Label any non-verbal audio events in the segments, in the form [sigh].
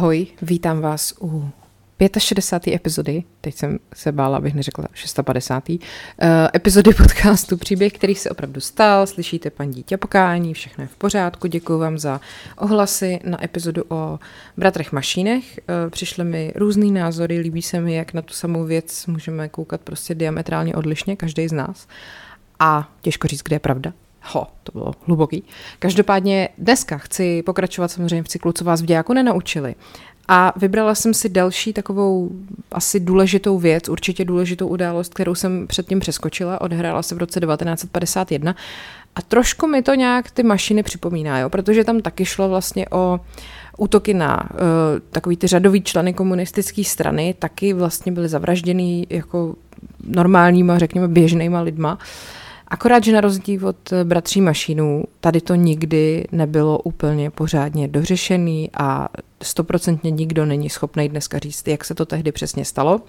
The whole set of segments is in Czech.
Ahoj, vítám vás u 65. epizody, teď jsem se bála, abych neřekla 650. Uh, eh, epizody podcastu Příběh, který se opravdu stal. Slyšíte paní dítě pokání, všechno je v pořádku. Děkuji vám za ohlasy na epizodu o bratrech Mašínech. Uh, přišly mi různý názory, líbí se mi, jak na tu samou věc můžeme koukat prostě diametrálně odlišně, každý z nás. A těžko říct, kde je pravda. Ho, to bylo hluboký. Každopádně dneska chci pokračovat samozřejmě v cyklu, co vás v dějáku nenaučili. A vybrala jsem si další takovou asi důležitou věc, určitě důležitou událost, kterou jsem předtím přeskočila, odehrála se v roce 1951 a trošku mi to nějak ty mašiny připomíná, jo, protože tam taky šlo vlastně o útoky na uh, takový ty řadový členy komunistické strany, taky vlastně byly zavražděný jako normálníma, řekněme, běžnýma lidma. Uh, Akorát, že na rozdíl od bratří Mašinů, tady to nikdy nebylo úplně pořádně dořešený a stoprocentně nikdo není schopný dneska říct, jak se to tehdy přesně stalo.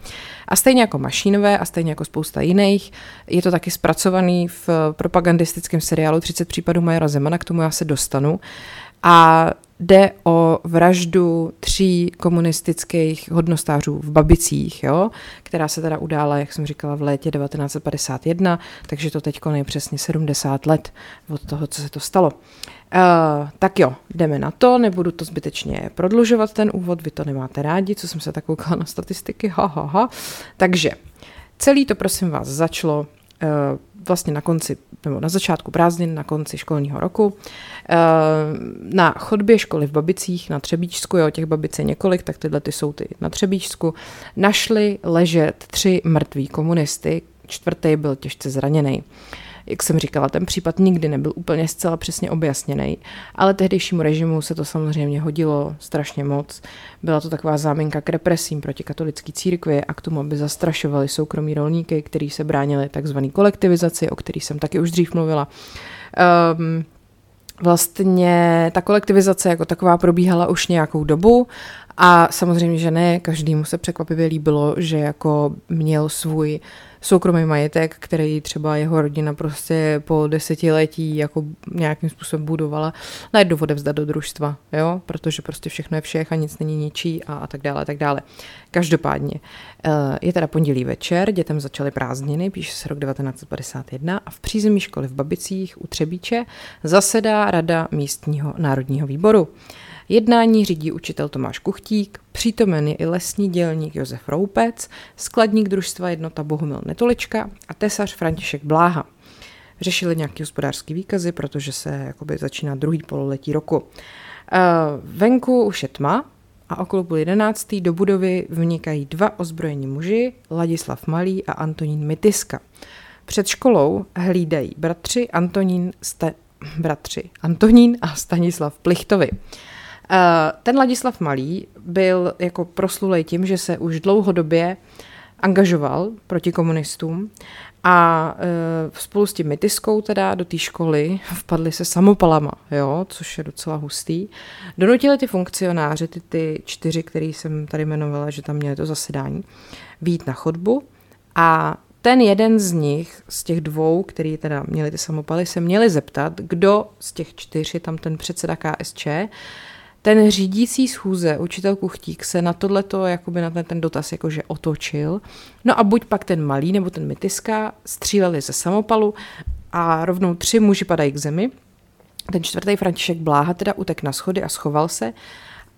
A stejně jako Mašínové a stejně jako spousta jiných, je to taky zpracovaný v propagandistickém seriálu 30 případů Majora Zemana, k tomu já se dostanu. A jde o vraždu tří komunistických hodnostářů v Babicích, jo, která se teda udála, jak jsem říkala, v létě 1951, takže to teď je přesně 70 let od toho, co se to stalo. Uh, tak jo, jdeme na to, nebudu to zbytečně prodlužovat ten úvod, vy to nemáte rádi, co jsem se tak koukala na statistiky, ha, ha, ha. Takže celý to prosím vás začalo Eh, vlastně na konci, nebo na začátku prázdnin, na konci školního roku. Eh, na chodbě školy v Babicích na Třebíčsku, jo, těch babic je několik, tak tyhle ty jsou ty na Třebíčsku, našli ležet tři mrtví komunisty, čtvrtý byl těžce zraněný. Jak jsem říkala, ten případ nikdy nebyl úplně zcela přesně objasněný, ale tehdejšímu režimu se to samozřejmě hodilo strašně moc. Byla to taková záminka k represím proti katolické církvi a k tomu, aby zastrašovali soukromí rolníky, kteří se bránili takzvané kolektivizaci, o který jsem taky už dřív mluvila. Um, vlastně ta kolektivizace jako taková probíhala už nějakou dobu a samozřejmě, že ne každému se překvapivě líbilo, že jako měl svůj soukromý majetek, který třeba jeho rodina prostě po desetiletí jako nějakým způsobem budovala, najednou odevzdat do družstva, jo, protože prostě všechno je všech a nic není ničí a, a tak dále, a tak dále. Každopádně eh, je teda pondělí večer, dětem začaly prázdniny, píše se rok 1951 a v přízemí školy v Babicích u Třebíče zasedá Rada místního národního výboru. Jednání řídí učitel Tomáš Kuchtík, přítomen je i lesní dělník Josef Roupec, skladník družstva jednota Bohumil Netolička a tesař František Bláha. Řešili nějaké hospodářské výkazy, protože se jakoby začíná druhý pololetí roku. Uh, venku už je tma a okolo půl jedenáctý do budovy vnikají dva ozbrojení muži, Ladislav Malý a Antonín Mytiska. Před školou hlídají bratři Antonín, Sta- bratři Antonín a Stanislav Plichtovi. Eh, ten Ladislav Malý byl jako proslulej tím, že se už dlouhodobě angažoval proti komunistům a e, spolu s tím mytiskou teda do té školy [laughs] vpadli se samopalama, jo, což je docela hustý. Donutili ty funkcionáři, ty, ty čtyři, který jsem tady jmenovala, že tam měli to zasedání, výjít na chodbu a ten jeden z nich, z těch dvou, který teda měli ty samopaly, se měli zeptat, kdo z těch čtyř je tam ten předseda KSČ, ten řídící schůze, učitel Kuchtík, se na tohleto, jakoby na ten, ten dotaz jakože otočil. No a buď pak ten malý nebo ten mytiska stříleli ze samopalu a rovnou tři muži padají k zemi. Ten čtvrtý František Bláha teda utek na schody a schoval se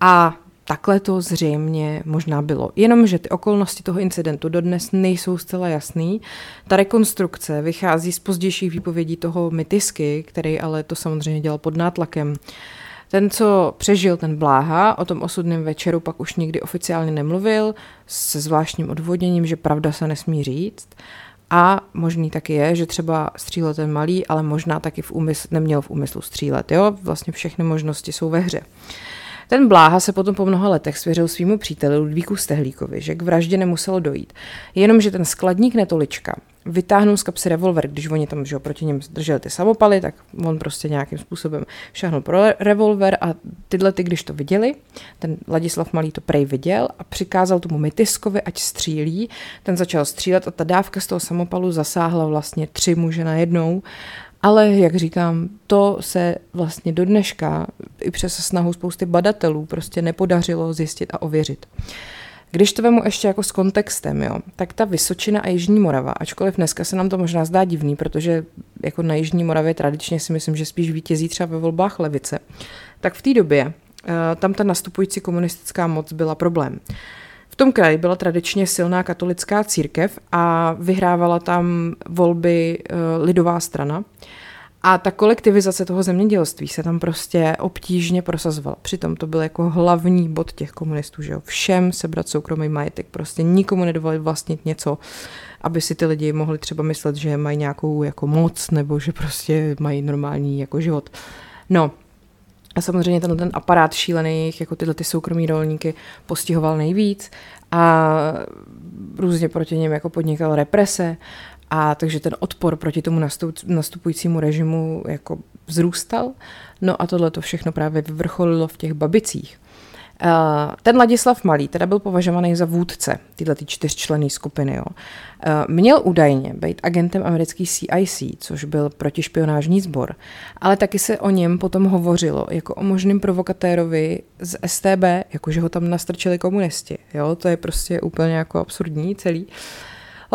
a takhle to zřejmě možná bylo. Jenomže ty okolnosti toho incidentu dodnes nejsou zcela jasný. Ta rekonstrukce vychází z pozdějších výpovědí toho mytisky, který ale to samozřejmě dělal pod nátlakem ten, co přežil ten Bláha, o tom osudném večeru pak už nikdy oficiálně nemluvil, se zvláštním odvodněním, že pravda se nesmí říct. A možný taky je, že třeba střílel ten malý, ale možná taky v úmysl, neměl v úmyslu střílet. Jo? Vlastně všechny možnosti jsou ve hře. Ten Bláha se potom po mnoha letech svěřil svýmu příteli Ludvíku Stehlíkovi, že k vraždě nemuselo dojít. Jenomže ten skladník Netolička vytáhnul z kapsy revolver, když oni tam že proti něm drželi ty samopaly, tak on prostě nějakým způsobem šáhnul pro revolver a tyhle ty, když to viděli, ten Ladislav Malý to prej viděl a přikázal tomu Mytiskovi, ať střílí. Ten začal střílet a ta dávka z toho samopalu zasáhla vlastně tři muže najednou Ale, jak říkám, to se vlastně do dneška i přes snahu spousty badatelů prostě nepodařilo zjistit a ověřit. Když to vemu ještě jako s kontextem, jo, tak ta Vysočina a Jižní Morava, ačkoliv dneska se nám to možná zdá divný, protože jako na Jižní Moravě tradičně si myslím, že spíš vítězí třeba ve volbách levice, tak v té době uh, tam ta nastupující komunistická moc byla problém. V tom kraji byla tradičně silná katolická církev a vyhrávala tam volby uh, lidová strana. A ta kolektivizace toho zemědělství se tam prostě obtížně prosazovala. Přitom to byl jako hlavní bod těch komunistů, že jo. Všem sebrat soukromý majetek, prostě nikomu nedovolit vlastnit něco, aby si ty lidi mohli třeba myslet, že mají nějakou jako moc, nebo že prostě mají normální jako život. No, a samozřejmě ten, ten aparát šílených, jako tyhle ty soukromí rolníky, postihoval nejvíc a různě proti něm jako podnikal represe a takže ten odpor proti tomu nastupujícímu režimu jako vzrůstal. No a tohle to všechno právě vyvrcholilo v těch babicích. Eh, ten Ladislav Malý teda byl považovaný za vůdce tyhle ty čtyřčlenné skupiny. Jo. Eh, měl údajně být agentem americký CIC, což byl protišpionážní sbor, ale taky se o něm potom hovořilo jako o možným provokatérovi z STB, jakože ho tam nastrčili komunisti. Jo, to je prostě úplně jako absurdní celý.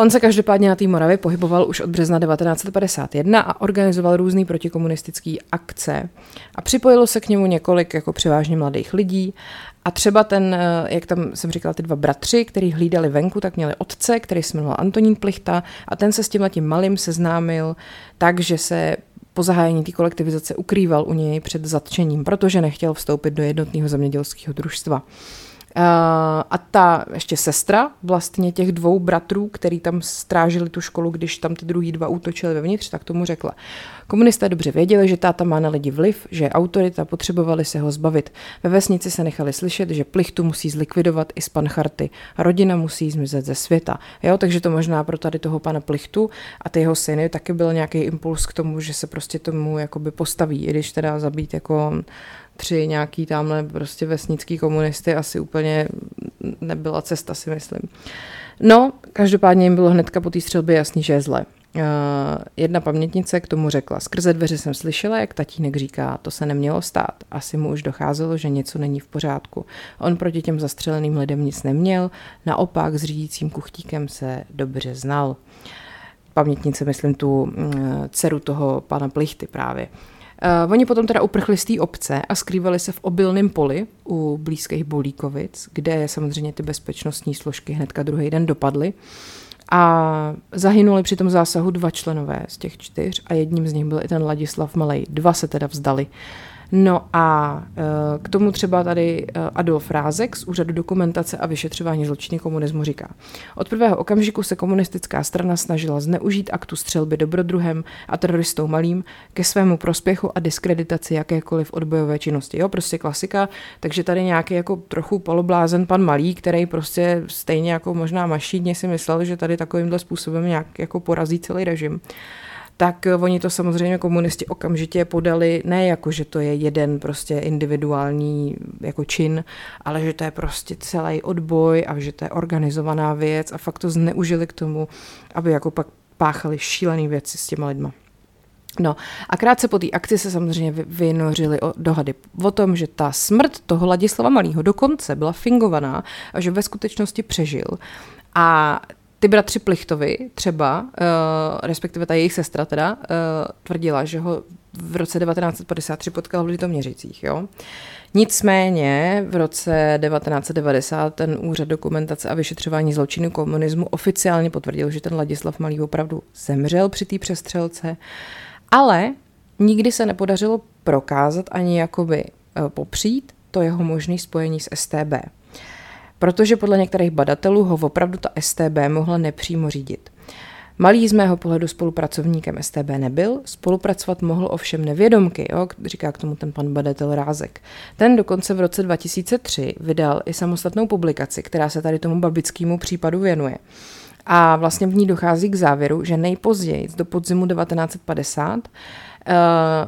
On se každopádně na té Moravě pohyboval už od března 1951 a organizoval různé protikomunistické akce. A připojilo se k němu několik jako převážně mladých lidí. A třeba ten, eh, jak tam jsem říkala, ty dva bratři, který hlídali venku, tak měli otce, který se jmenoval Antonín Plichta a ten se s tím letím malým seznámil tak, že se po zahájení té kolektivizace ukrýval u něj před zatčením, protože nechtěl vstoupit do jednotného zemědělského družstva. Uh, a ta ještě sestra vlastně těch dvou bratrů, který tam strážili tu školu, když tam ty druhý dva útočili vevnitř, tak tomu řekla. Komunisté dobře věděli, že táta má na lidi vliv, že je autorita, potřebovali se ho zbavit. Ve vesnici se nechali slyšet, že plichtu musí zlikvidovat i z pancharty. Rodina musí zmizet ze světa. Jo, takže to možná pro tady toho pana plichtu a ty jeho syny taky byl nějaký impuls k tomu, že se prostě tomu jakoby postaví, i když teda zabít jako tři nějaký tamhle prostě vesnický komunisty asi úplně nebyla cesta, si myslím. No, každopádně jim bylo hnedka po té střelbě jasný, že je zle. Uh, jedna pamětnice k tomu řekla, skrze dveře jsem slyšela, jak tatínek říká, to se nemělo stát. Asi mu už docházelo, že něco není v pořádku. On proti těm zastřeleným lidem nic neměl, naopak s řídícím kuchtíkem se dobře znal. Pamětnice, myslím tu uh, dceru toho pana Plichty právě. Uh, oni potom teda uprchli z té obce a skrývali se v obilném poli u blízkých Bolíkovic, kde samozřejmě ty bezpečnostní složky hnedka druhý den dopadly. A zahynuli při tom zásahu dva členové z těch čtyř a jedním z nich byl i ten Ladislav Malej. Dva se teda vzdali. No a e, k tomu třeba tady e, Adolf Rázek z Úřadu dokumentace a vyšetřování zločiny komunismu říká. Od prvého okamžiku se komunistická strana snažila zneužít aktu střelby dobrodruhem a teroristou malým ke svému prospěchu a diskreditaci jakékoliv odbojové činnosti. Jo, prostě klasika, takže tady nějaký jako trochu poloblázen pan Malý, který prostě stejně jako možná mašíně si myslel, že tady takovýmhle způsobem nějak jako porazí celý režim tak oni to samozřejmě komunisti okamžitě podali, ne jako, že to je jeden prostě individuální jako čin, ale že to je prostě celý odboj a že to je organizovaná věc a fakt to zneužili k tomu, aby jako pak páchali šílené věci s těma lidma. No a krátce po té akci se samozřejmě vynořily dohady o tom, že ta smrt toho Ladislava Malého dokonce byla fingovaná a že ve skutečnosti přežil. A ty bratři Plichtovi třeba, uh, respektive ta jejich sestra teda, uh, tvrdila, že ho v roce 1953 potkal v Litoměřicích, jo. Nicméně v roce 1990 ten úřad dokumentace a vyšetřování zločinu komunismu oficiálně potvrdil, že ten Ladislav Malý opravdu zemřel při té přestřelce, ale nikdy se nepodařilo prokázat ani jakoby uh, popřít to jeho možné spojení s STB protože podle některých badatelů ho opravdu ta STB mohla nepřímo řídit. Malý z mého pohledu spolupracovníkem STB nebyl, spolupracovat mohl ovšem nevědomky, jo, říká k tomu ten pan badatel Rázek. Ten dokonce v roce 2003 vydal i samostatnou publikaci, která se tady tomu babickému případu věnuje. A vlastně v ní dochází k závěru, že nejpozději do podzimu 1950 Uh, eh,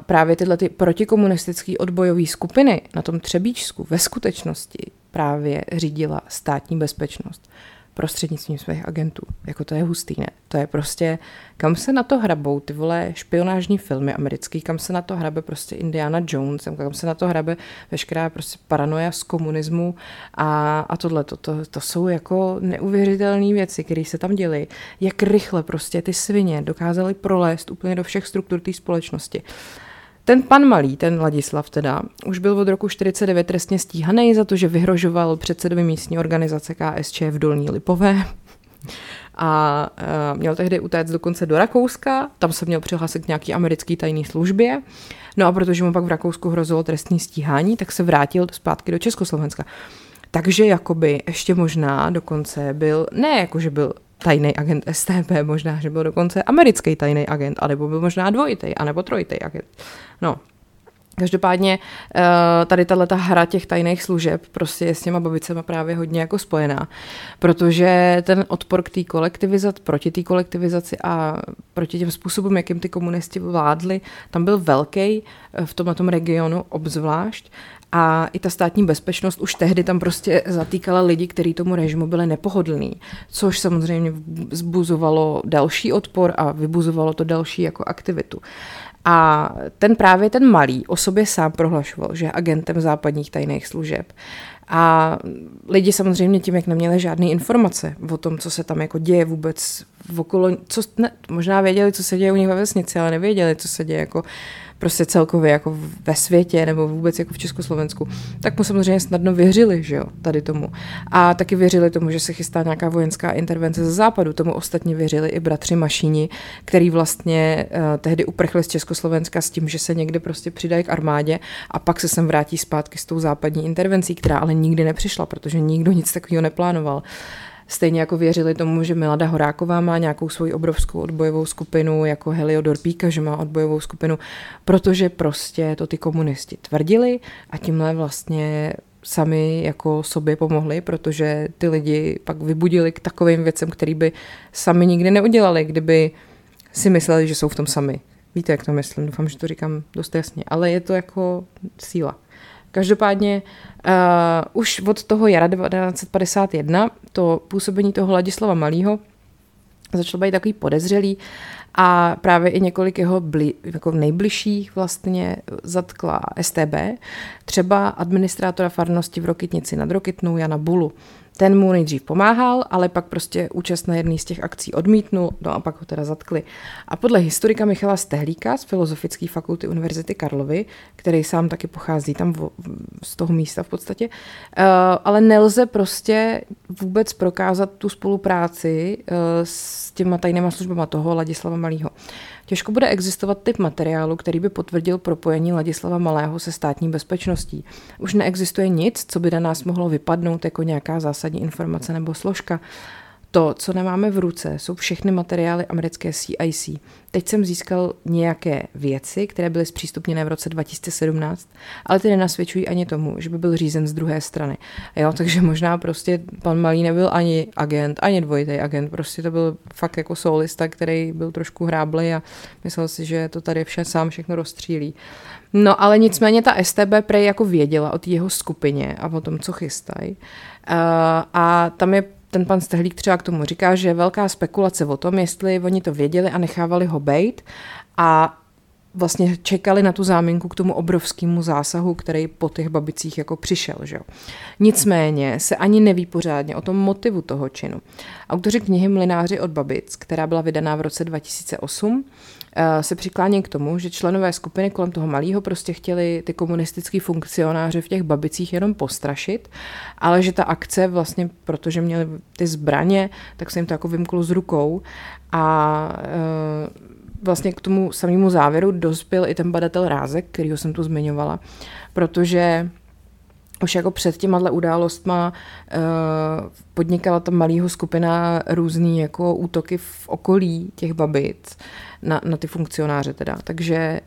právě tyhle ty protikomunistické odbojové skupiny na tom Třebíčsku ve skutečnosti právě řídila státní bezpečnost. Prostřednictvím svých agentů. Jako to je hustý, ne? To je prostě, kam se na to hrabou ty vole špionážní filmy americký, kam se na to hrabe prostě Indiana Jones, kam se na to hrabe veškerá prostě paranoia z komunismu a, a tohle, to, to, to jsou jako neuvěřitelné věci, které se tam děly. Jak rychle prostě ty svině dokázaly prolézt úplně do všech struktur té společnosti. Ten pan Malý, ten Ladislav teda, už byl od roku 49 trestně stíhaný za to, že vyhrožoval předsedovi místní organizace KSČ v Dolní Lipové a uh, měl tehdy utéct dokonce do Rakouska, tam se měl přihlásit k nějaký americký tajné službě. No a protože mu pak v Rakousku hrozilo trestní stíhání, tak se vrátil zpátky do Československa. Takže jakoby ještě možná dokonce byl, ne jako že byl tajný agent STB, možná, že byl dokonce americký tajný agent, anebo byl možná dvojitý, anebo trojitý agent. No, Každopádně eh, tady tato hra těch tajných služeb prostě je s těma babicema právě hodně jako spojená, protože ten odpor k té kolektivizaci, proti té kolektivizaci a proti těm způsobům, jakým ty komunisti vládli, tam byl velký eh, v tomhle regionu obzvlášť a i ta státní bezpečnost už tehdy tam prostě zatýkala lidi, kteří tomu režimu byli nepohodlní, což samozřejmě zbuzovalo další odpor a vybuzovalo to další jako aktivitu. A ten právě ten malý o sobě sám prohlašoval, že je agentem západních tajných služeb. A lidi samozřejmě tím, jak neměli žádné informace o tom, co se tam jako děje vůbec okolo, co, ne, možná věděli, co se děje u nich ve vesnici, ale nevěděli, co se děje jako prostě celkově jako ve světě nebo vůbec jako v Československu, tak mu samozřejmě snadno věřili, že jo, tady tomu. A taky věřili tomu, že se chystá nějaká vojenská intervence ze západu. Tomu ostatně věřili i bratři Mašíni, který vlastně uh, tehdy uprchli z Československa s tím, že se někde prostě přidají k armádě a pak se sem vrátí zpátky s tou západní intervencí, která ale nikdy nepřišla, protože nikdo nic takového neplánoval. Stejně jako věřili tomu, že Milada Horáková má nějakou svoji obrovskou odbojovou skupinu, jako Heliodor Píka, že má odbojovou skupinu, protože prostě to ty komunisti tvrdili a tímhle vlastně sami jako sobě pomohli, protože ty lidi pak vybudili k takovým věcem, který by sami nikdy neudělali, kdyby si mysleli, že jsou v tom sami. Víte, jak to myslím, doufám, že to říkám dost jasně, ale je to jako síla. Každopádně uh, už od toho jara 1951 to působení toho Ladislava Malého začalo být takový podezřelý a právě i několik jeho bli, jako nejbližších vlastně zatkla STB, třeba administrátora farnosti v Rokitnici nad Rokitnou Jana Bulu. Ten mu nejdřív pomáhal, ale pak prostě účast na jedné z těch akcí odmítnul, no a pak ho teda zatkli. A podle historika Michala Stehlíka z Filozofické fakulty Univerzity Karlovy, který sám taky pochází tam v, z toho místa v podstatě, uh, ale nelze prostě vůbec prokázat tu spolupráci uh, s těma tajnýma službama toho Ladislava Malého. Těžko bude existovat typ materiálu, který by potvrdil propojení Ladislava Malého se státní bezpečností. Už neexistuje nic, co by na nás mohlo vypadnout jako nějaká zásadní informace nebo složka. To, co nemáme v ruce, jsou všechny materiály americké CIC. Teď jsem získal nějaké věci, které byly zpřístupněné v roce 2017, ale ty nenasvědčují ani tomu, že by byl řízen z druhé strany. Jo, takže možná prostě pan Malý nebyl ani agent, ani dvojitý agent, prostě to byl fakt jako solista, který byl trošku hráblej a myslel si, že to tady vše sám všechno rozstřílí. No ale nicméně ta STB prej jako věděla o té jeho skupině a o tom, co chystají. Uh, a tam je ten pan Stehlík třeba k tomu říká, že je velká spekulace o tom, jestli oni to věděli a nechávali ho bejt a vlastně čekali na tu záminku k tomu obrovskému zásahu, který po těch babicích jako přišel. Že. Nicméně se ani neví pořádně o tom motivu toho činu. Autoři knihy Mlináři od babic, která byla vydaná v roce 2008, Eh, se přiklání k tomu, že členové skupiny kolem toho malého prostě chtěli ty komunistický funkcionáře v těch babicích jenom postrašit, ale že ta akce vlastně, protože měli ty zbraně, tak se jim to jako vymklo z rukou a eh, vlastně k tomu samému závěru dospěl i ten badatel Rázek, kterýho jsem tu zmiňovala, protože už jako před těma událostma uh, podnikala ta malého skupina různý jako útoky v okolí těch babic na, na ty funkcionáře teda. Takže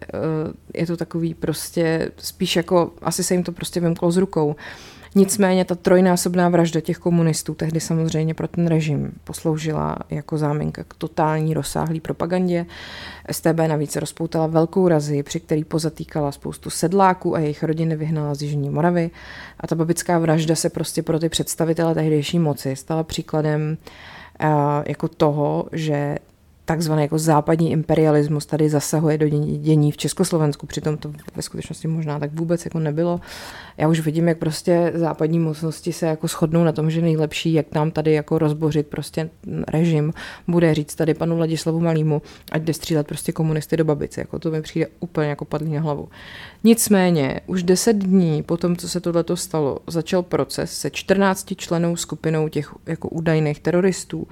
je to takový prostě spíš jako, asi se jim to prostě vymklo z rukou. Nicméně ta trojnásobná vražda těch komunistů tehdy samozřejmě pro ten režim posloužila jako záminka k totální rozsáhlý propagandě. STB navíc rozpoutala velkou razi, při který pozatýkala spoustu sedláků a jejich rodiny vyhnala z Jižní Moravy. A ta babická vražda se prostě pro ty představitele tehdejší moci stala příkladem uh, jako toho, že takzvaný jako západní imperialismus tady zasahuje do dění v Československu, přitom to ve skutečnosti možná tak vůbec jako nebylo. Já už vidím, jak prostě západní mocnosti se jako shodnou na tom, že nejlepší, jak nám tady jako rozbořit prostě režim, bude říct tady panu Vladislavu Malýmu, ať jde střílet prostě komunisty do babice. Jako to mi přijde úplně jako padlý na hlavu. Nicméně, už deset dní po tom, co se tohleto stalo, začal proces se 14 členou skupinou těch jako údajných teroristů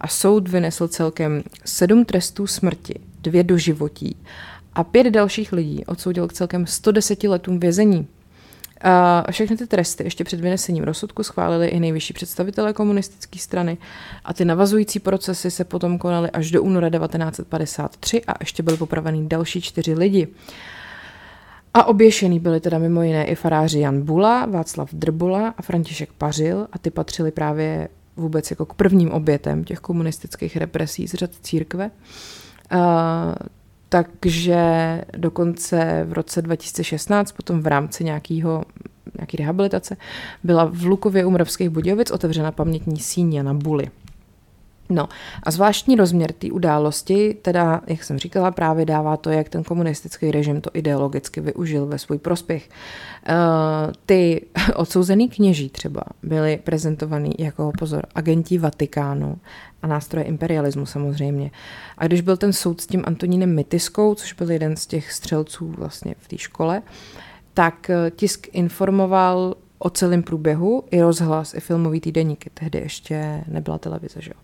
a soud vynesl celkem sedm trestů smrti, dvě doživotí a pět dalších lidí odsoudil k celkem 110 letům vězení. A všechny ty tresty ještě před vynesením rozsudku schválili i nejvyšší představitelé komunistické strany a ty navazující procesy se potom konaly až do února 1953 a ještě byly popravený další čtyři lidi. A oběšený byli teda mimo jiné i faráři Jan Bula, Václav Drbula a František Pařil a ty patřili právě vůbec jako k prvním obětem těch komunistických represí z řad církve. Takže dokonce v roce 2016, potom v rámci nějakého nějaký rehabilitace, byla v Lukově u Moravských Budějovic otevřena pamětní síně na Buly. No a zvláštní rozměr té události, teda, jak jsem říkala, právě dává to, jak ten komunistický režim to ideologicky využil ve svůj prospěch. Uh, ty [laughs] odsouzený kněží třeba byli prezentovaní jako, pozor, agenti Vatikánu a nástroje imperialismu samozřejmě. A když byl ten soud s tím Antonínem Mytiskou, což byl jeden z těch střelců vlastně v té škole, tak eh, tisk informoval o celém průběhu, i rozhlas, i filmový týdeníky. Tehdy ještě nebyla televize, že jo.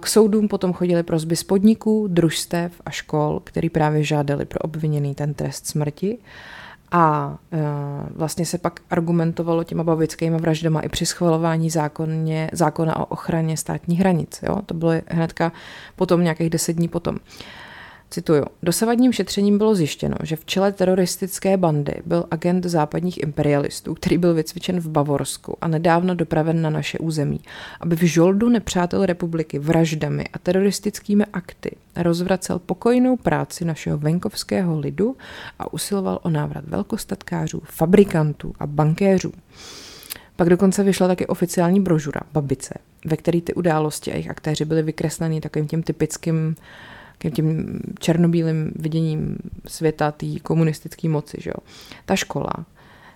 K soudům potom chodili prozby z podniků, družstev a škol, který právě žádali pro obviněný ten trest smrti. A e, vlastně se pak argumentovalo těma babickými vraždama i při schvalování zákonně, zákona o ochraně státních hranic. Jo? To bylo hnedka potom nějakých deset dní potom. E, Cituju. Dosavadním šetřením bylo zjištěno, že v čele teroristické bandy byl agent západních imperialistů, který byl vycvičen v Bavorsku a nedávno dopraven na naše území, aby v žoldu nepřátel republiky vraždami a teroristickými akty rozvracel pokojnou práci našeho venkovského lidu a usiloval o návrat velkostatkářů, fabrikantů a bankéřů. Pak dokonce vyšla taky oficiální brožura Babice, ve které ty události a jejich aktéři byly vykreslený takovým tím typickým tím černobílým viděním světa té komunistické moci. Že jo. Ta škola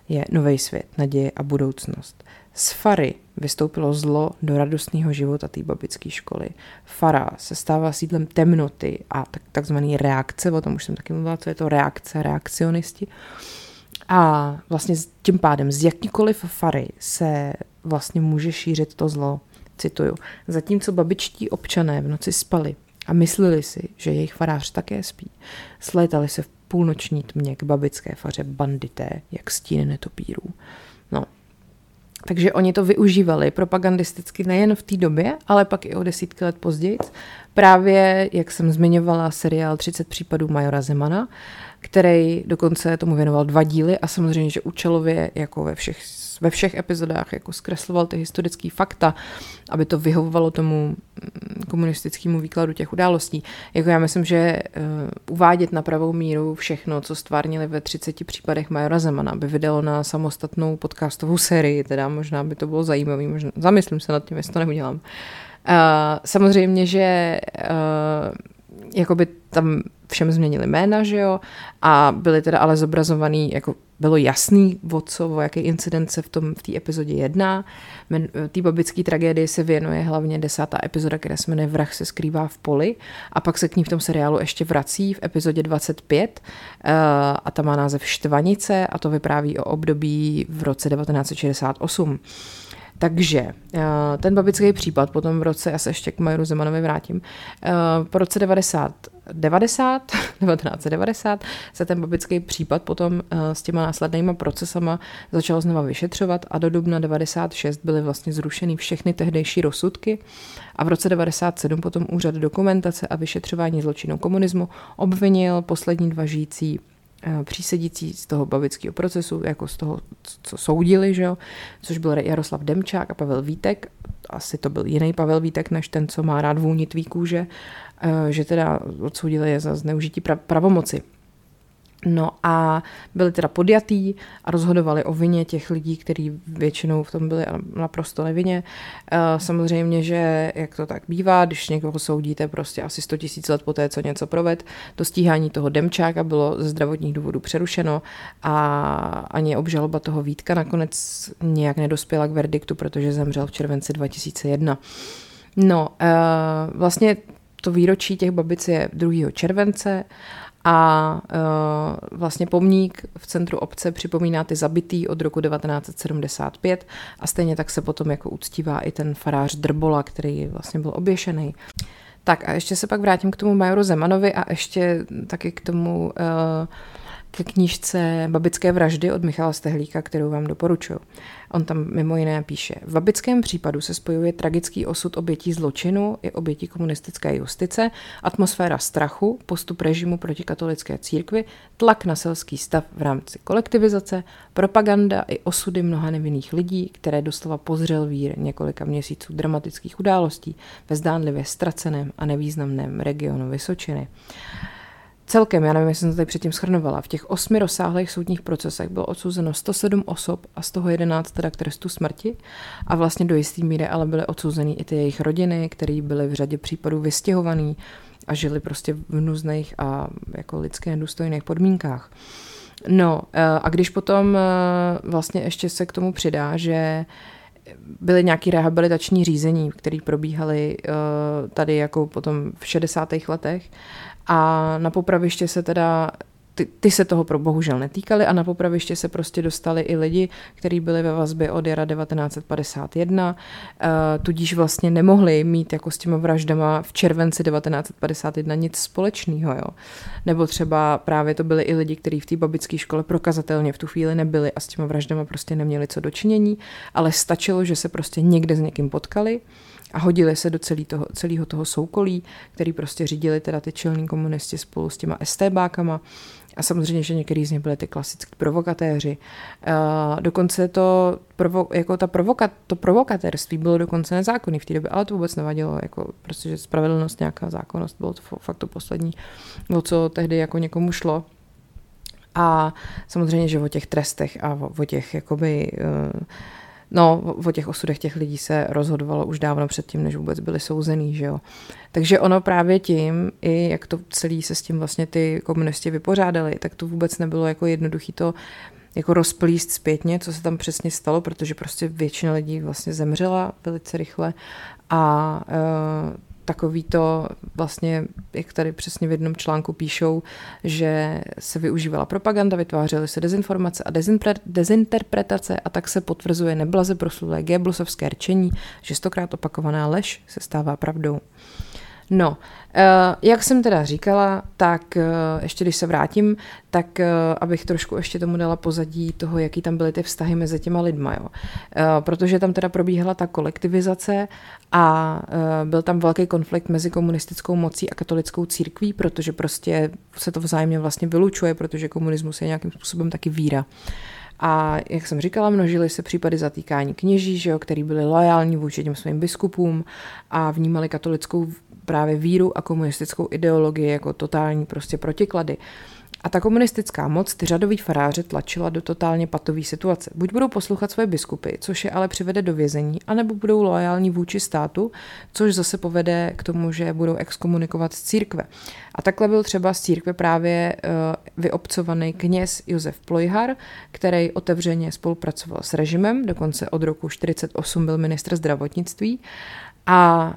je nový svět, naděje a budoucnost. Z Fary vystoupilo zlo do radostného života té babické školy. Fara se stává sídlem temnoty a tak, takzvaný reakce, o tom už jsem taky mluvila, co je to reakce, reakcionisti. A vlastně tím pádem z jakýkoliv fary se vlastně může šířit to zlo. Cituju. Zatímco babičtí občané v noci spali, a mysleli si, že jejich farář také spí. Slétali se v půlnoční tmě k babické faře bandité, jak stíny netopírů. No, takže oni to využívali propagandisticky nejen v té době, ale pak i o desítky let později. Právě, jak jsem zmiňovala, seriál 30 případů Majora Zemana, který dokonce tomu věnoval dva díly a samozřejmě, že účelově, jako ve všech, ve všech epizodách, jako zkresloval ty historické fakta, aby to vyhovovalo tomu mm, komunistickému výkladu těch událostí. Jako já myslím, že uh, uvádět na pravou míru všechno, co stvárnili ve 30 případech Majora Zemana, by vydalo na samostatnou podcastovou sérii, teda možná by to bylo zajímavé, možná zamyslím se nad tím, jestli to neudělám. Uh, samozřejmě, že uh, jakoby tam všem změnili jména, že jo, a byly teda ale zobrazovaný, jako bylo jasný, o co, o jaký incident se v tom v té epizodě jedná. Té babické tragédii se věnuje hlavně desátá epizoda, která se jmenuje Vrah se skrývá v poli a pak se k ní v tom seriálu ještě vrací v epizodě 25 uh, eh, a ta má název Štvanice a to vypráví o období v roce 1968. Takže eh, ten babický případ potom v roce, já se ještě k Majoru Zemanovi vrátím, eh, po roce 90 90, 1990 [laughs] se ten babický případ potom s těma následnýma procesama začal znova vyšetřovat a do dubna 96 byly vlastně zrušeny všechny tehdejší rozsudky a v roce 97 potom úřad dokumentace a vyšetřování zločinů komunismu obvinil poslední dva žijící Eh, přísedící z toho babického procesu, jako z toho, co soudili, že jo? což byl Jaroslav Demčák a Pavel Vítek. Asi to byl jiný Pavel Vítek, než ten, co má rád vůni tvý kůže, eh, že teda odsoudili je za zneužití pravomoci. No a byli teda podjatý a rozhodovali o vině těch lidí, kteří většinou v tom byli naprosto nevinně. Eh, samozřejmě, že jak to tak bývá, když někoho soudíte prostě asi 100 tisíc let poté, co něco proved, to stíhání toho Demčáka bylo ze zdravotních důvodů přerušeno a ani obžaloba toho Vítka nakonec nějak nedospěla k verdiktu, protože zemřel v červenci 2001. No, eh, vlastně to výročí těch babic je 2. července a uh, vlastně pomník v centru obce připomíná ty zabitý od roku 1975 a stejně tak se potom jako uctívá i ten farář Drbola, který vlastně byl oběšený. Tak a ještě se pak vrátím k tomu majoru Zemanovi a ještě taky k tomu uh, ke knížce Babické vraždy od Michala Stehlíka, kterou vám doporučuji. On tam mimo jiné píše, v babickém případu se spojuje tragický osud obětí zločinu i obětí komunistické justice, atmosféra strachu, postup režimu proti katolické církvi, tlak na selský stav v rámci kolektivizace, propaganda i osudy mnoha nevinných lidí, které doslova pozřel vír několika měsíců dramatických událostí ve zdánlivě ztraceném a nevýznamném regionu Vysočiny. Celkem, já nevím, jestli jsem to tady předtím schrnovala, v těch osmi rozsáhlých soudních procesech bylo odsouzeno 107 osob a z toho 11 teda k trestu smrti a vlastně do jistý míry ale byly odsouzeny i ty jejich rodiny, které byly v řadě případů vystěhovaný a žili prostě v nuzných a jako lidské nedůstojných podmínkách. No eh, a když potom eh, vlastně ještě se k tomu přidá, že byly nějaké rehabilitační řízení, které probíhaly eh, tady jako potom v 60. letech a na popraviště se teda ty, ty se toho pro bohužel netýkaly a na popraviště se prostě dostali i lidi, kteří byli ve vazbě od jara 1951, uh, eh, tudíž vlastně nemohli mít jako s těma vraždama v červenci 1951 nic společného. Jo. Nebo třeba právě to byli i lidi, kteří v té babické škole prokazatelně v tu chvíli nebyli a s těma vraždama prostě neměli co dočinění, ale stačilo, že se prostě někde s někým potkali a hodili se do celý toho, celého toho soukolí, který prostě řídili teda ty čelní komunisti spolu s těma STBákama a samozřejmě, že některý z nich byli ty klasický provokatéři. Uh, dokonce to, provo, jako ta provoka, to provokatérství bylo dokonce nezákonný v té době, ale to vůbec nevadilo, jako prostě, že spravedlnost, nějaká zákonnost, bylo to fakt to poslední, o co tehdy jako někomu šlo. A samozřejmě, že o těch trestech a o, o těch jakoby uh, No, o těch osudech těch lidí se rozhodovalo už dávno předtím, než vůbec byli souzený, že jo. Takže ono právě tím, i jak to celý se s tím vlastně ty komunisti vypořádali, tak to vůbec nebylo jako jednoduchý to jako rozplíst zpětně, co se tam přesně stalo, protože prostě většina lidí vlastně zemřela velice rychle a uh, takový to vlastně, jak tady přesně v jednom článku píšou, že se využívala propaganda, vytvářely se dezinformace a dezinterpretace a tak se potvrzuje neblaze proslulé Goebbelsovské rčení, že stokrát opakovaná lež se stává pravdou. No, eh, jak jsem teda říkala, tak eh, ještě když se vrátím, tak eh, abych trošku ještě tomu dala pozadí toho, jaký tam byly ty vztahy mezi těma lidma, jo. Protože tam teda probíhala ta kolektivizace a byl tam velký konflikt mezi komunistickou mocí a katolickou církví, protože prostě se to vzájemně vlastně vylučuje, protože komunismus je nějakým způsobem taky víra. A jak jsem říkala, množily se případy zatýkání kněží, že jo, který byli lojální vůči těm svým biskupům a vnímali katolickou právě víru a komunistickou ideologii jako totální prostě protiklady. A ta komunistická moc ty řadový faráře tlačila do totálně patové situace. Buď budou poslouchat svoje biskupy, což je ale přivede do vězení, anebo budou loajální vůči státu, což zase povede k tomu, že budou exkomunikovat z církve. A takhle byl třeba z církve právě uh, vyobcovaný kněz Josef Plojhar, který otevřeně spolupracoval s režimem, dokonce od roku 1948 byl ministr zdravotnictví a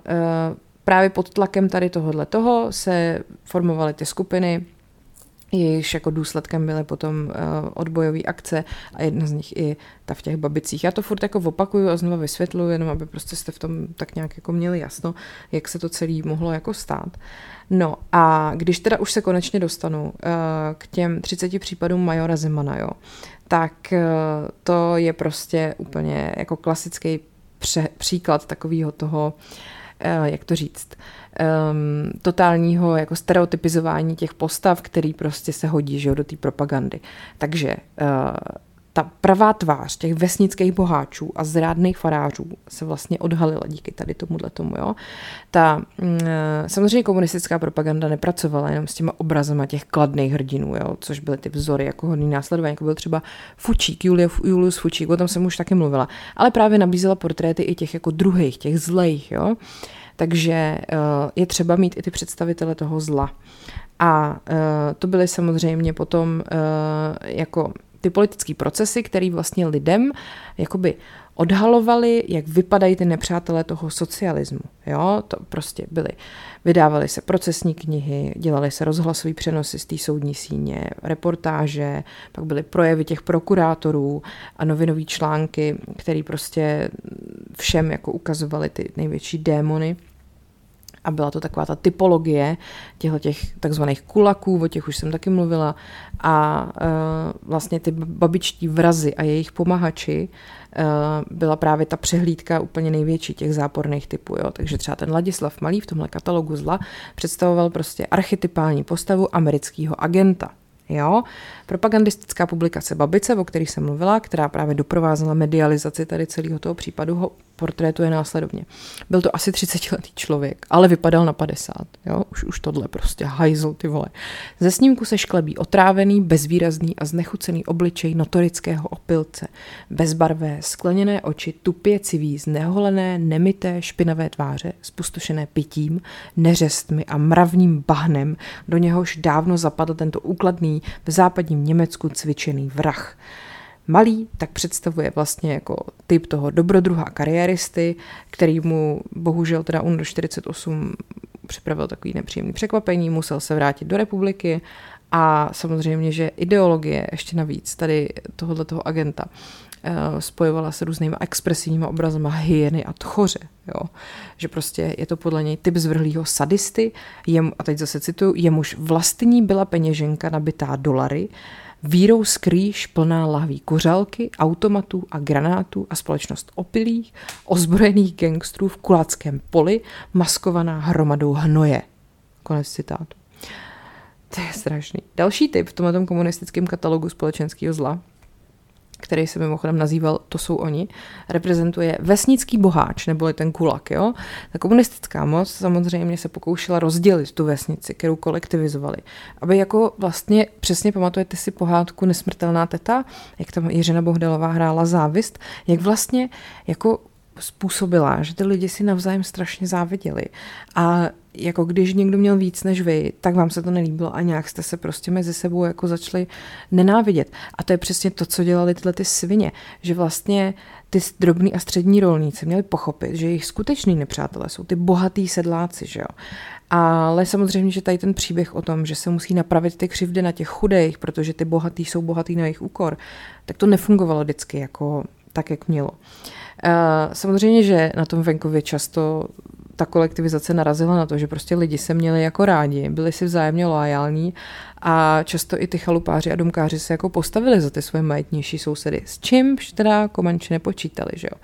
uh, právě pod tlakem tady tohohle toho se formovaly ty skupiny jejichž jako důsledkem byly potom uh, odbojové akce a jedna z nich i ta v těch babicích. Já to furt jako opakuju a znovu vysvětluji, jenom aby prostě jste v tom tak nějak jako měli jasno, jak se to celé mohlo jako stát. No a když teda už se konečně dostanu uh, k těm 30 případům Majora Zemana, jo, tak uh, to je prostě úplně jako klasický pře- příklad takového toho, uh, jak to říct, um, totálního jako stereotypizování těch postav, který prostě se hodí že do té propagandy. Takže uh, ta pravá tvář těch vesnických boháčů a zrádných farářů se vlastně odhalila díky tady tomuhle tomu. Jo. Ta mm, samozřejmě komunistická propaganda nepracovala jenom s těma obrazama těch kladných hrdinů, jo, což byly ty vzory jako hodný následování, jako byl třeba Fučík, Julia, Julius Fučík, o tom jsem už taky mluvila, ale právě nabízela portréty i těch jako druhých, těch zlejch, jo. Takže uh, je třeba mít i ty představitele toho zla. A uh, to byly samozřejmě potom uh, jako ty politické procesy, které vlastně lidem jakoby odhalovali, jak vypadají ty nepřátelé toho socialismu. Jo, to prostě byly. Vydávaly se procesní knihy, dělaly se rozhlasové přenosy z té soudní síně, reportáže, pak byly projevy těch prokurátorů a novinové články, které prostě všem jako ukazovaly ty největší démony. A byla to taková ta typologie těchto těch takzvaných kulaků, o těch už jsem taky mluvila. A uh, vlastně ty babičtí vrazy a jejich pomahači byla právě ta přehlídka úplně největší těch záporných typů. Jo? Takže třeba ten Ladislav Malý v tomhle katalogu zla představoval prostě archetypální postavu amerického agenta. Jo? Propagandistická publikace Babice, o které jsem mluvila, která právě doprovázela medializaci tady celého toho případu, ho portrétuje následovně. Byl to asi 30-letý člověk, ale vypadal na 50. Jo? Už, už tohle prostě hajzl, ty vole. Ze snímku se šklebí otrávený, bezvýrazný a znechucený obličej notorického opilce. Bezbarvé, skleněné oči, tupě civí, zneholené, nemité, špinavé tváře, spustošené pitím, neřestmi a mravním bahnem, do něhož dávno zapadl tento úkladný v západním Německu cvičený vrah. Malý tak představuje vlastně jako typ toho dobrodruha kariéristy, který mu bohužel teda UNR 48 připravil takový nepříjemný překvapení, musel se vrátit do republiky a samozřejmě, že ideologie ještě navíc tady tohoto toho agenta spojovala se různými expresivními obrazama hyeny a tchoře. Jo? Že prostě je to podle něj typ zvrhlého sadisty, jem, a teď zase cituju, jemuž vlastní byla peněženka nabitá dolary, Vírou skrýš plná lahví kuřálky, automatů a granátů a společnost opilých, ozbrojených gangstrů v kulackém poli, maskovaná hromadou hnoje. Konec citátu. To je strašný. Další typ v tomto komunistickém katalogu společenského zla který se mimochodem nazýval To jsou oni, reprezentuje vesnický boháč, neboli ten kulak. Jo? Ta komunistická moc samozřejmě se pokoušela rozdělit tu vesnici, kterou kolektivizovali. Aby jako vlastně, přesně pamatujete si pohádku Nesmrtelná teta, jak tam Jiřina Bohdalová hrála závist, jak vlastně jako způsobila, že ty lidi si navzájem strašně záviděli. A jako když někdo měl víc než vy, tak vám se to nelíbilo a nějak jste se prostě mezi sebou jako začali nenávidět. A to je přesně to, co dělali tyhle ty svině, že vlastně ty drobní a střední rolníci měli pochopit, že jejich skuteční nepřátelé jsou ty bohatý sedláci, že jo. Ale samozřejmě, že tady ten příběh o tom, že se musí napravit ty křivdy na těch chudých, protože ty bohatý jsou bohatý na jejich úkor, tak to nefungovalo vždycky jako tak, jak mělo. Samozřejmě, že na tom venkově často ta kolektivizace narazila na to, že prostě lidi se měli jako rádi, byli si vzájemně loajální a často i ty chalupáři a domkáři se jako postavili za ty svoje majetnější sousedy, s čímž teda komanči nepočítali, že jo.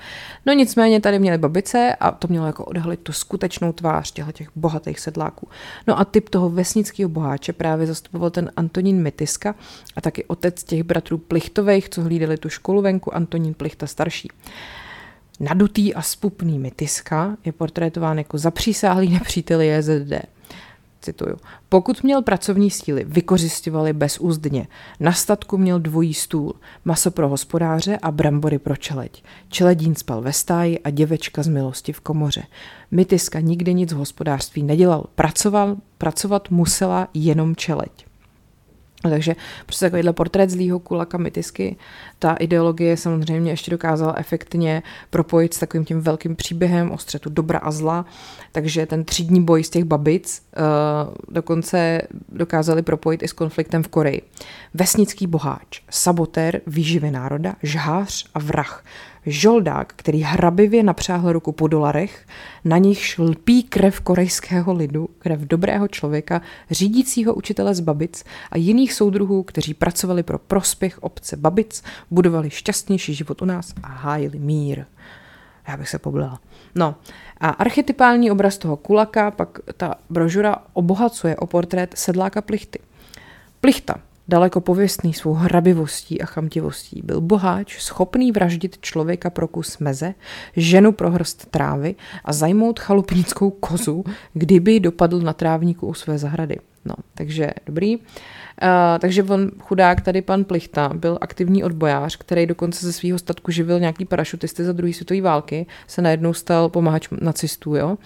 No nicméně tady měli babice a to mělo jako odhalit tu skutečnou tvář těchto těch bohatých sedláků. No a typ toho vesnického boháče právě zastupoval ten Antonín Mytiska a taky otec těch bratrů Plichtových, co hlídali tu školu venku, Antonín Plichta starší. Nadutý a spupný Mytiska je portrétován jako zapřísáhlý nepřítel JZD. Cituju. Pokud měl pracovní síly, vykořistovali bezúzdně. Na statku měl dvojí stůl, maso pro hospodáře a brambory pro čeleď. Čeledín spal ve stáji a děvečka z milosti v komoře. Mytiska nikdy nic v hospodářství nedělal. Pracoval, pracovat musela jenom čeleď. Takže prostě takovýhle portrét zlýho kulaka mytisky, ta ideologie samozřejmě ještě dokázala efektně propojit s takovým tím velkým příběhem o střetu dobra a zla, takže ten třídní boj z těch babic uh, dokonce dokázali propojit i s konfliktem v Koreji. Vesnický boháč, sabotér výživy národa, žhář a vrah žoldák, který hrabivě napřáhl ruku po dolarech, na nich lpí krev korejského lidu, krev dobrého člověka, řídícího učitele z Babic a jiných soudruhů, kteří pracovali pro prospěch obce Babic, budovali šťastnější život u nás a hájili mír. Já bych se poblila. No a archetypální obraz toho kulaka pak ta brožura obohacuje o portrét sedláka Plichty. Plichta, Daleko pověstný svou hrabivostí a chamtivostí byl boháč, schopný vraždit člověka pro kus meze, ženu pro hrst trávy a zajmout chalupnickou kozu, kdyby dopadl na trávníku u své zahrady. No, takže dobrý. Uh, takže on, chudák, tady pan Plichta, byl aktivní odbojář, který dokonce ze svého statku živil nějaký parašutisty za druhé světové války, se najednou stal pomáhač nacistů. Jo? Uh,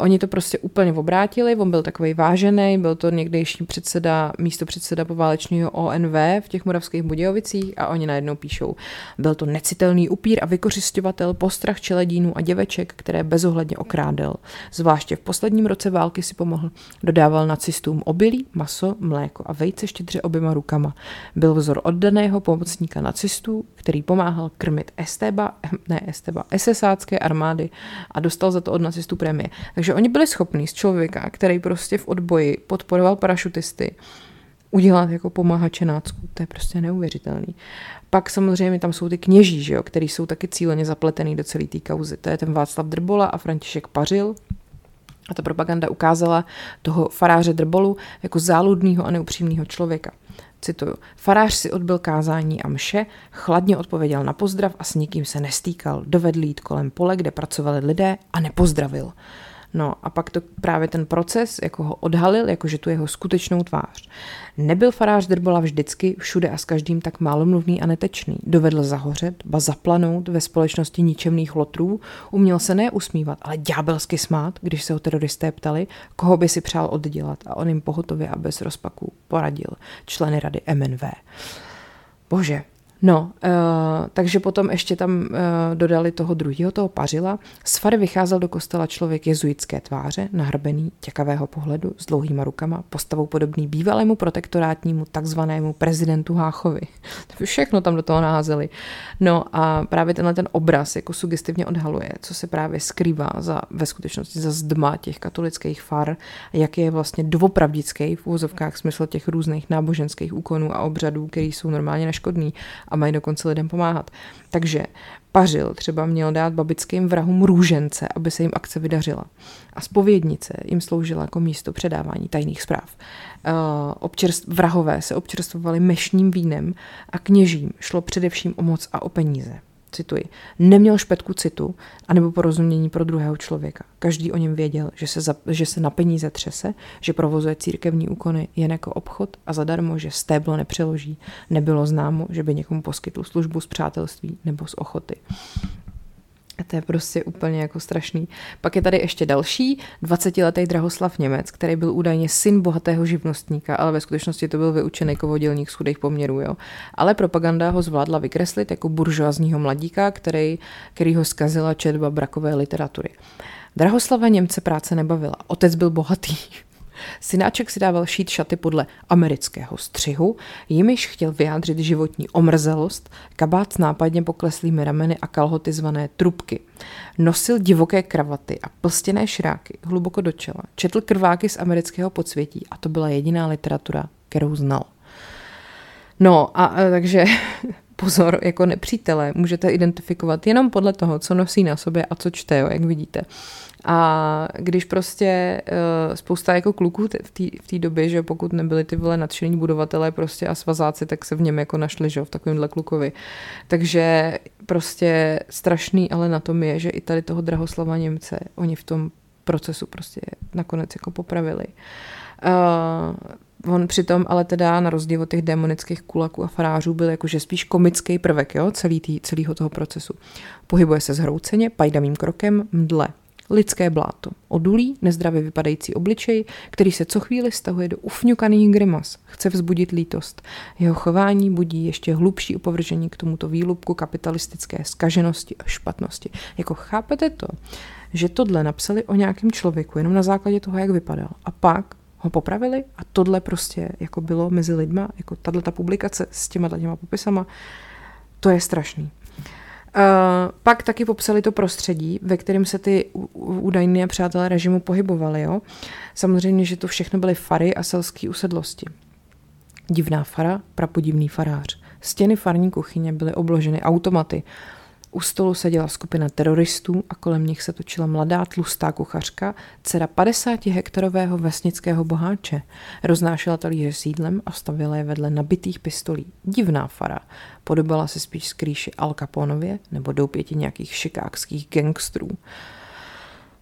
oni to prostě úplně obrátili, on byl takový vážený, byl to někdejší předseda, místo předseda poválečního ONV v těch moravských Budějovicích a oni najednou píšou, byl to necitelný upír a vykořišťovatel postrach čeledínů a děveček, které bezohledně okrádel. Zvláště v posledním roce války si pomohl. Dodával nacistům obilí, maso, mléko a vejce štědře oběma rukama. Byl vzor oddaného pomocníka nacistů, který pomáhal krmit Esteba, ne Esteba, SSácké armády a dostal za to od nacistů prémie. Takže oni byli schopní z člověka, který prostě v odboji podporoval parašutisty, udělat jako pomáhače nácku. To je prostě neuvěřitelný. Pak samozřejmě tam jsou ty kněží, že jo, který jsou taky cíleně zapletený do celé té kauzy. To je ten Václav Drbola a František Pařil, a ta propaganda ukázala toho faráře Drbolu jako záludného a neupřímného člověka. Cituju. Farář si odbyl kázání a mše, chladně odpověděl na pozdrav a s nikým se nestýkal. Dovedl jít kolem pole, kde pracovali lidé a nepozdravil. No a pak to právě ten proces jako ho odhalil, jakože tu jeho skutečnou tvář. Nebyl farář Drbola vždycky všude a s každým tak málomluvný a netečný. Dovedl zahořet, ba zaplanout ve společnosti ničemných lotrů, uměl se ne usmívat, ale ďábelsky smát, když se ho teroristé ptali, koho by si přál oddělat a on jim pohotově a bez rozpaků poradil členy rady MNV. Bože, No, uh, takže potom ještě tam uh, dodali toho druhého, toho pařila. Z fary vycházel do kostela člověk jezuitské tváře, nahrbený, těkavého pohledu, s dlouhýma rukama, postavou podobný bývalému protektorátnímu takzvanému prezidentu Háchovi. [laughs] Všechno tam do toho naházeli. No a právě tenhle ten obraz jako sugestivně odhaluje, co se právě skrývá za, ve skutečnosti za zdma těch katolických far, jak je vlastně dvopravdický v úvozovkách smysl těch různých náboženských úkonů a obřadů, který jsou normálně neškodný a mají dokonce lidem pomáhat. Takže pařil třeba měl dát babickým vrahům růžence, aby se jim akce vydařila. A spovědnice jim sloužila jako místo předávání tajných zpráv. Uh, občerst, vrahové se občerstvovali mešním vínem a kněžím šlo především o moc a o peníze cituji, neměl špetku citu anebo porozumění pro druhého člověka. Každý o něm věděl, že se, za, že se na peníze třese, že provozuje církevní úkony jen jako obchod a zadarmo, že stéblo nepřeloží. Nebylo známo, že by někomu poskytl službu z přátelství nebo z ochoty. A to je prostě úplně jako strašný. Pak je tady ještě další, 20-letý Drahoslav Němec, který byl údajně syn bohatého živnostníka, ale ve skutečnosti to byl vyučený kovodělník z chudých poměrů. Jo. Ale propaganda ho zvládla vykreslit jako buržoazního mladíka, který, který ho zkazila četba brakové literatury. Drahoslava Němce práce nebavila. Otec byl bohatý, Synáček si dával šít šaty podle amerického střihu, jimiž chtěl vyjádřit životní omrzelost, kabát s nápadně pokleslými rameny a kalhoty zvané trubky. Nosil divoké kravaty a plstěné šráky hluboko do čela, četl krváky z amerického podsvětí a to byla jediná literatura, kterou znal. No a, a takže [laughs] pozor, jako nepřítelé můžete identifikovat jenom podle toho, co nosí na sobě a co čte, jo, jak vidíte. A když prostě uh, spousta jako kluků v té době, že pokud nebyli ty vole nadšení budovatelé prostě a svazáci, tak se v něm jako našli, že v takovémhle klukovi. Takže prostě strašný, ale na tom je, že i tady toho Drahoslava Němce, oni v tom procesu prostě nakonec jako popravili. Uh, on přitom ale teda na rozdíl od těch demonických kulaků a farářů byl jakože spíš komický prvek, jo, celý tý, celýho toho procesu. Pohybuje se zhrouceně, pajdavým krokem, mdle Lidské bláto. Odulí, nezdravě vypadající obličej, který se co chvíli stahuje do ufňukaných grimas. Chce vzbudit lítost. Jeho chování budí ještě hlubší upovržení k tomuto výlupku kapitalistické skaženosti a špatnosti. Jako chápete to, že tohle napsali o nějakém člověku jenom na základě toho, jak vypadal. A pak ho popravili a tohle prostě jako bylo mezi lidma, jako tahle ta publikace s těma těma popisama, to je strašný. Uh, pak taky popsali to prostředí, ve kterém se ty údajní přátelé režimu pohybovali. Jo? Samozřejmě, že to všechno byly fary a selské usedlosti. Divná fara, prapodivný farář. Stěny farní kuchyně byly obloženy automaty, u stolu seděla skupina teroristů a kolem nich se točila mladá tlustá kuchařka, dcera 50 hektarového vesnického boháče. Roznášela talíře sídlem a stavila je vedle nabitých pistolí. Divná fara. Podobala se spíš skrýši Al Caponově nebo doupěti nějakých šikákských gangstrů.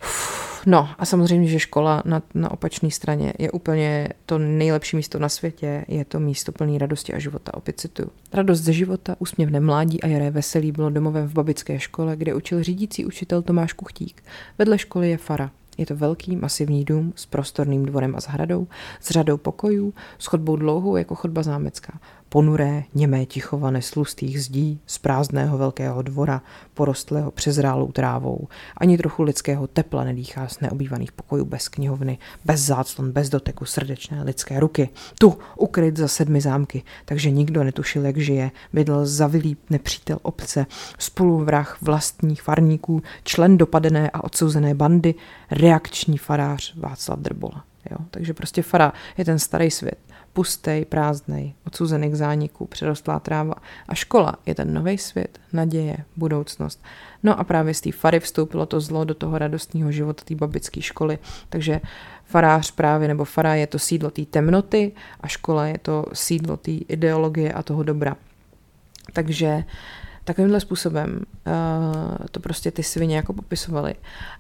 Uf No a samozřejmě, že škola na, na opačné straně je úplně to nejlepší místo na světě, je to místo plný radosti a života, opět cituju. Radost ze života, úsměvné mládí a jaré veselí bylo domovem v babické škole, kde učil řídící učitel Tomáš Kuchtík. Vedle školy je fara, je to velký masivní dům s prostorným dvorem a zahradou, s řadou pokojů, s chodbou dlouhou jako chodba zámecká ponuré, němé tichované slustých zdí z prázdného velkého dvora, porostlého přezrálou trávou. Ani trochu lidského tepla nedýchá z neobývaných pokojů bez knihovny, bez záclon, bez doteku srdečné lidské ruky. Tu, ukryt za sedmi zámky, takže nikdo netušil, jak žije. Bydl zavilý nepřítel obce, spoluvrah vlastních farníků, člen dopadené a odsouzené bandy, reakční farář Václav Drbola. Jo? Takže prostě fara je ten starý svět pustej, prázdnej, odsouzený k zániku, přerostlá tráva. A škola je ten nový svět, naděje, budoucnost. No a právě z té fary vstoupilo to zlo do toho radostného života té babické školy. Takže farář právě, nebo fara je to sídlo té temnoty a škola je to sídlo té ideologie a toho dobra. Takže Takovýmhle způsobem uh, to prostě ty svině jako popisovaly.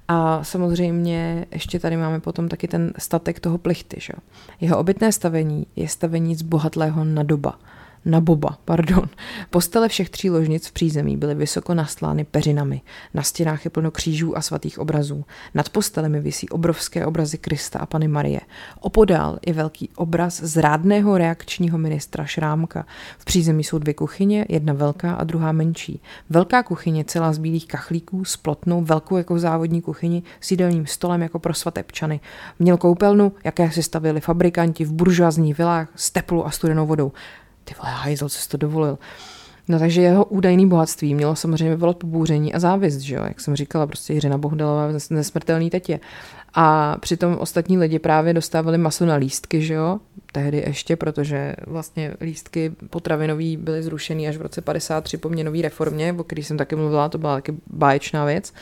A samozřejmě ještě tady máme potom taky ten statek toho plichty. Že? Jeho obytné stavení je stavení z bohatlého nadoba na Boba, pardon. Postele všech tří ložnic v přízemí byly vysoko nastlány peřinami. Na stěnách je plno křížů a svatých obrazů. Nad postelemi visí obrovské obrazy Krista a Pany Marie. Opodál je velký obraz zrádného reakčního ministra Šrámka. V přízemí jsou dvě kuchyně, jedna velká a druhá menší. Velká kuchyně celá z bílých kachlíků s plotnou velkou jako závodní kuchyni s jídelním stolem jako pro svatebčany. Měl koupelnu, jaké si stavili fabrikanti v buržoazních vilách s teplou a studenou vodou ty vole, hajzl, co jsi to dovolil. No takže jeho údajný bohatství mělo samozřejmě vyvolat pobouření a závist, že jo? Jak jsem říkala, prostě Jiřina Bohdalová nesmrtelný tetě. A přitom ostatní lidi právě dostávali maso na lístky, že jo? Tehdy ještě, protože vlastně lístky potravinový byly zrušeny až v roce 53 po měnové reformě, o který jsem taky mluvila, to byla taky báječná věc.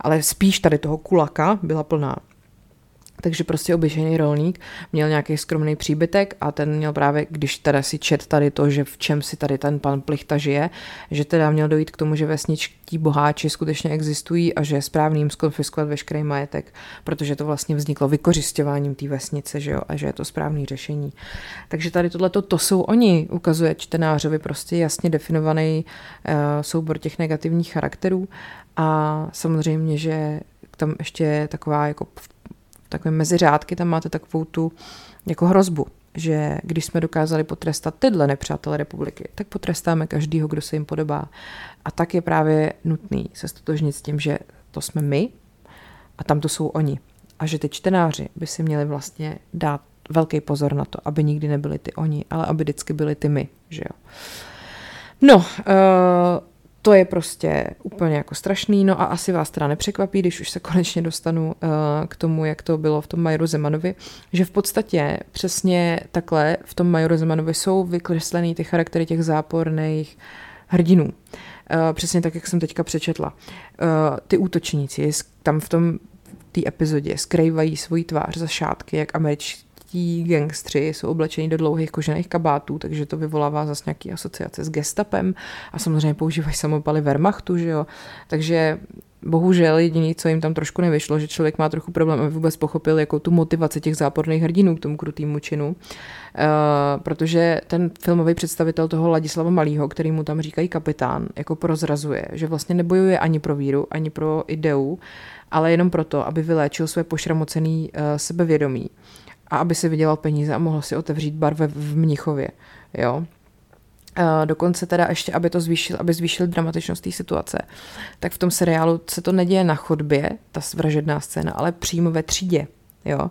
Ale spíš tady toho kulaka byla plná takže prostě obyčejný rolník měl nějaký skromný příbytek a ten měl právě, když teda si čet tady to, že v čem si tady ten pan Plichta žije, že teda měl dojít k tomu, že vesničtí boháči skutečně existují a že je správný jim skonfiskovat veškerý majetek, protože to vlastně vzniklo vykořišťováním té vesnice, že jo, a že je to správný řešení. Takže tady tohle to jsou oni, ukazuje čtenářovi prostě jasně definovaný uh, soubor těch negativních charakterů a samozřejmě, že tam ještě je taková jako takové meziřádky, tam máte takovou tu jako hrozbu, že když jsme dokázali potrestat tyhle nepřátelé republiky, tak potrestáme každýho, kdo se jim podobá. A tak je právě nutný se stotožnit s tím, že to jsme my a tam to jsou oni. A že ty čtenáři by si měli vlastně dát velký pozor na to, aby nikdy nebyli ty oni, ale aby vždycky byli ty my, že jo. No, uh, to je prostě úplně jako strašný, no a asi vás teda nepřekvapí, když už se konečně dostanu uh, k tomu, jak to bylo v tom Majoru Zemanovi, že v podstatě přesně takhle v tom Majoru Zemanovi jsou vykreslený ty charaktery těch záporných hrdinů. Uh, přesně tak, jak jsem teďka přečetla. Uh, ty útočníci tam v tom té epizodě skrývají svoji tvář za šátky, jak američtí čeští gangstři jsou oblečeni do dlouhých kožených kabátů, takže to vyvolává zase nějaký asociace s gestapem a samozřejmě používají samopaly Wehrmachtu, že jo. Takže bohužel jediný, co jim tam trošku nevyšlo, že člověk má trochu problém, aby vůbec pochopil jako tu motivaci těch záporných hrdinů k tomu krutýmu činu. Uh, protože ten filmový představitel toho Ladislava Malýho, který mu tam říkají kapitán, jako prozrazuje, že vlastně nebojuje ani pro víru, ani pro ideu, ale jenom proto, aby vyléčil své pošramocený uh, sebevědomí a aby si vydělal peníze a mohl si otevřít bar ve, v Mnichově. Jo? Uh, dokonce teda ještě, aby to zvýšil, aby zvýšil dramatičnost té situace, tak v tom seriálu se to neděje na chodbě, ta vražedná scéna, ale přímo ve třídě. Jo?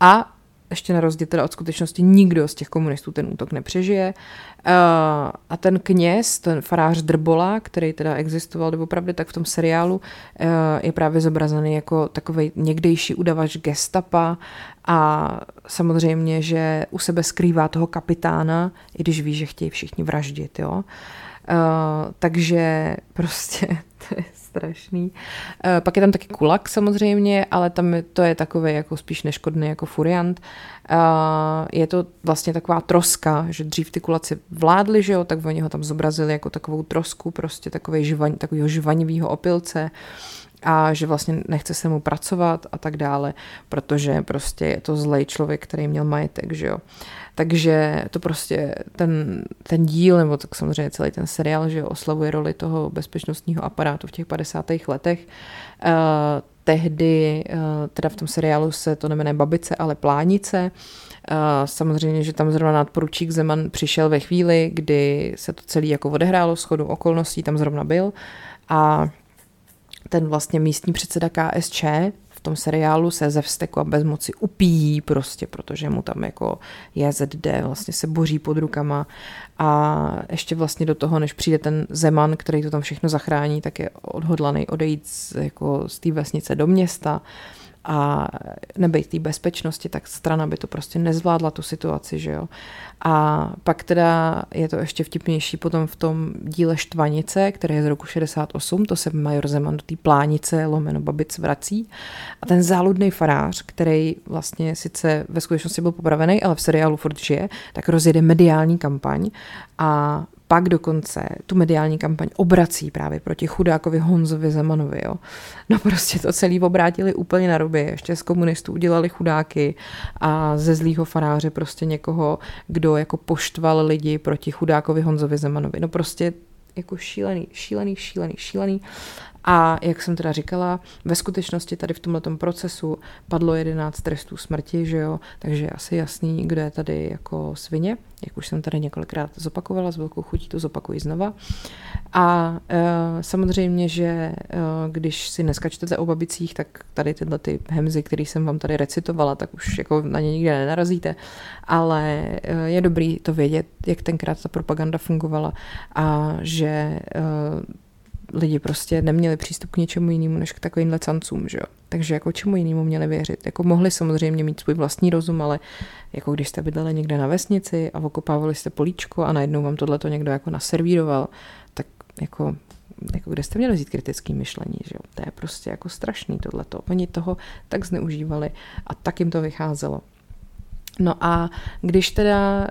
A ještě na rozdíl teda od skutečnosti nikdo z těch komunistů ten útok nepřežije. Uh, a ten kněz, ten farář Drbola, který teda existoval doopravdy, tak v tom seriálu uh, je právě zobrazený jako takový někdejší udavač gestapa a samozřejmě, že u sebe skrývá toho kapitána, i když ví, že chtějí všichni vraždit, jo. Uh, takže prostě [laughs] to je strašný. Uh, pak je tam taky kulak samozřejmě, ale tam je, to je takový jako spíš neškodný jako furiant. Uh, je to vlastně taková troska, že dřív ty kulaci vládli, že jo, tak oni ho tam zobrazili jako takovou trosku, prostě takový živaň, takovýho živanivého opilce a že vlastně nechce se mu pracovat a tak dále, protože prostě je to zlej člověk, který měl majetek, že jo. Takže to prostě ten, ten díl, nebo tak samozřejmě celý ten seriál, že jo, oslavuje roli toho bezpečnostního aparátu v těch 50. letech. Uh, tehdy, uh, teda v tom seriálu se to nemenuje Babice, ale Plánice. Uh, samozřejmě, že tam zrovna nadporučík Zeman přišel ve chvíli, kdy se to celé jako odehrálo, schodu okolností tam zrovna byl a ten vlastně místní předseda KSČ v tom seriálu se ze vzteku a bezmoci upíjí prostě, protože mu tam jako JZD vlastně se boří pod rukama. A ještě vlastně do toho, než přijde ten Zeman, který to tam všechno zachrání, tak je odhodlaný odejít z, jako z té vesnice do města a nebejt té bezpečnosti, tak strana by to prostě nezvládla tu situaci, že jo. A pak teda je to ještě vtipnější potom v tom díle Štvanice, které je z roku 68, to se Major Zeman do té plánice lomeno Babic vrací. A ten záludný farář, který vlastně sice ve skutečnosti byl popravený, ale v seriálu furt žije, tak rozjede mediální kampaň a pak dokonce tu mediální kampaň obrací právě proti chudákovi Honzovi Zemanovi. Jo. No prostě to celý obrátili úplně na ruby. Ještě z komunistů udělali chudáky a ze zlýho faráře prostě někoho, kdo jako poštval lidi proti chudákovi Honzovi Zemanovi. No prostě jako šílený, šílený, šílený, šílený. A jak jsem teda říkala, ve skutečnosti tady v tomto procesu padlo 11 trestů smrti, že jo, takže asi jasný, kdo je tady jako svině, jak už jsem tady několikrát zopakovala, s velkou chutí to zopakuji znova. A e, samozřejmě, že e, když si dneska čtete o babicích, tak tady tyhle ty hemzy, které jsem vám tady recitovala, tak už jako na ně nikde nenarazíte, ale e, je dobrý to vědět, jak tenkrát ta propaganda fungovala a že e, lidi prostě neměli přístup k něčemu jinému než k takovým cancům, že jo. Takže jako čemu jinému měli věřit. Jako mohli samozřejmě mít svůj vlastní rozum, ale jako když jste bydleli někde na vesnici a okopávali jste políčko a najednou vám tohle to někdo jako naservíroval, tak jako jako kde jste měli vzít kritický myšlení, že jo? To je prostě jako strašný tohleto. Oni toho tak zneužívali a tak jim to vycházelo. No a když teda uh,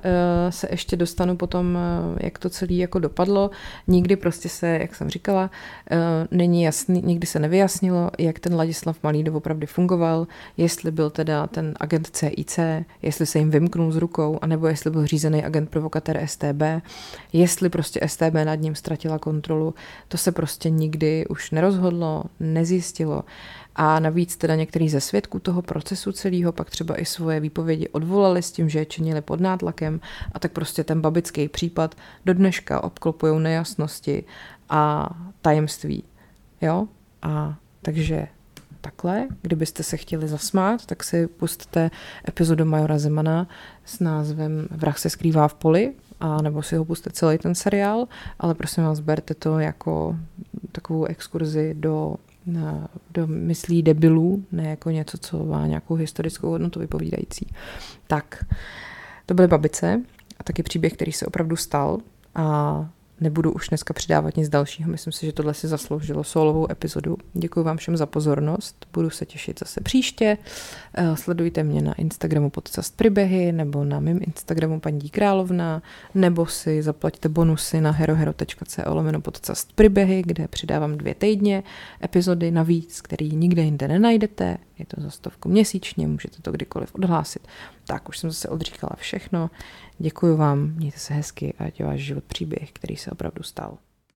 se ještě dostanu potom, uh, jak to celé jako dopadlo, nikdy prostě se, jak jsem říkala, uh, není jasný, nikdy se nevyjasnilo, jak ten Ladislav Malý doopravdy fungoval, jestli byl teda ten agent CIC, jestli se jim vymknul z rukou, anebo jestli byl řízený agent provokatér STB, jestli prostě STB nad ním ztratila kontrolu, to se prostě nikdy už nerozhodlo, nezjistilo. A navíc teda některý ze svědků toho procesu celého pak třeba i svoje výpovědi odvolali s tím, že je činili pod nátlakem a tak prostě ten babický případ do dneška obklopují nejasnosti a tajemství. Jo? A takže takhle, kdybyste se chtěli zasmát, tak si pustíte epizodu Majora Zemana s názvem Vrah se skrývá v poli, a nebo si ho pustíte celý ten seriál, ale prosím vás, berte to jako takovou exkurzi do do myslí debilů, ne jako něco, co má nějakou historickou hodnotu vypovídající. Tak, to byly babice a taky příběh, který se opravdu stal a nebudu už dneska přidávat nic dalšího. Myslím si, že tohle si zasloužilo solovou epizodu. Děkuji vám všem za pozornost. Budu se těšit zase příště. Eh, sledujte mě na Instagramu podcast Pribehy nebo na mém Instagramu paní Královna nebo si zaplaťte bonusy na herohero.co lomeno podcast Pribehy, kde přidávám dvě týdně epizody navíc, který nikde jinde nenajdete. Je to za stovku měsíčně, můžete to kdykoliv odhlásit. Tak, už jsem zase odříkala všechno. Děkuji vám, mějte se hezky a váš život příběh, který se opravdu stal.